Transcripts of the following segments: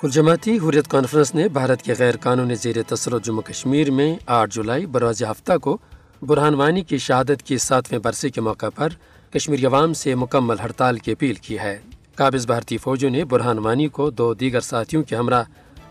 کل جماعتی حریت کانفرنس نے بھارت کے غیر قانونی زیر تسلط جموں کشمیر میں آٹھ جولائی بروز ہفتہ کو برہان وانی کی شہادت کی ساتویں برسی کے موقع پر کشمیری عوام سے مکمل ہڑتال کی اپیل کی ہے۔ قابض بھارتی فوجوں نے برہان وانی کو دو دیگر ساتھیوں کے ہمراہ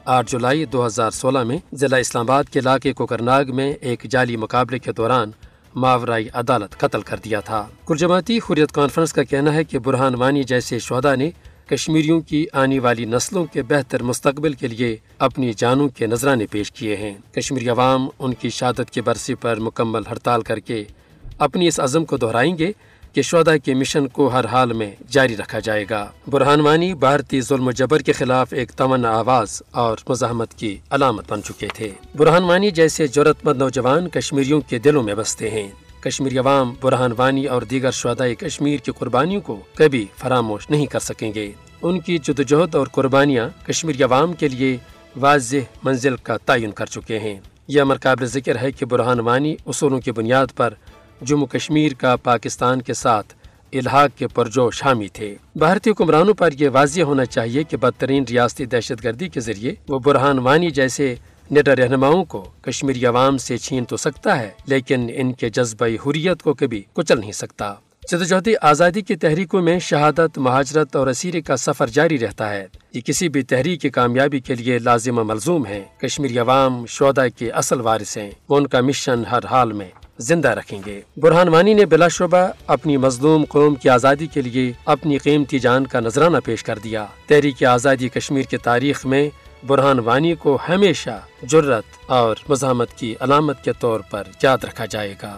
آٹھ جولائی دو ہزار سولہ میں ضلع اسلام آباد کے علاقے کوکرناگ میں ایک جعلی مقابلے کے دوران ماورائی عدالت قتل کر دیا تھا۔ کل جماعتی حریت کانفرنس کا کہنا ہے کہ برہان وانی جیسے شہدا نے کشمیریوں کی آنے والی نسلوں کے بہتر مستقبل کے لیے اپنی جانوں کے نذرانے پیش کیے ہیں۔ کشمیری عوام ان کی شہادت کے برسی پر مکمل ہڑتال کر کے اپنی اس عزم کو دہرائیں گے کہ شہدا کے مشن کو ہر حال میں جاری رکھا جائے گا۔ برہان وانی بھارتی ظلم و جبر کے خلاف ایک تمنا آواز اور مزاحمت کی علامت بن چکے تھے۔ برہان وانی جیسے ضرورت مند نوجوان کشمیریوں کے دلوں میں بستے ہیں۔ کشمیری عوام برہان وانی اور دیگر شہدائی کشمیر کی قربانیوں کو کبھی فراموش نہیں کر سکیں گے۔ ان کی جدوجہد اور قربانیاں کشمیری عوام کے لیے واضح منزل کا تعین کر چکے ہیں۔ یہ امر قابل ذکر ہے کہ برہان وانی اصولوں کی بنیاد پر جموں کشمیر کا پاکستان کے ساتھ الحاق کے پرجوش حامی تھے۔ بھارتی حکمرانوں پر یہ واضح ہونا چاہیے کہ بدترین ریاستی دہشت گردی کے ذریعے وہ برہان وانی جیسے نڈر رہنماؤں کو کشمیری عوام سے چھین تو سکتا ہے، لیکن ان کے جذبہ حریت کو کبھی کچل نہیں سکتا۔ جدوجہدی آزادی کی تحریکوں میں شہادت، مہاجرت اور اسیرے کا سفر جاری رہتا ہے۔ یہ کسی بھی تحریک کی کامیابی کے لیے لازم ملزوم ہے کشمیری عوام شودا کے اصل وارث ہیں۔ وہ ان کا مشن ہر حال میں زندہ رکھیں گے۔ برہان وانی نے بلا شبہ اپنی مظلوم قوم کی آزادی کے لیے اپنی قیمتی جان کا نذرانہ پیش کر دیا۔ تحریک آزادی کشمیر کی تاریخ میں برہان وانی کو ہمیشہ جرت اور مزاحمت کی علامت کے طور پر یاد رکھا جائے گا۔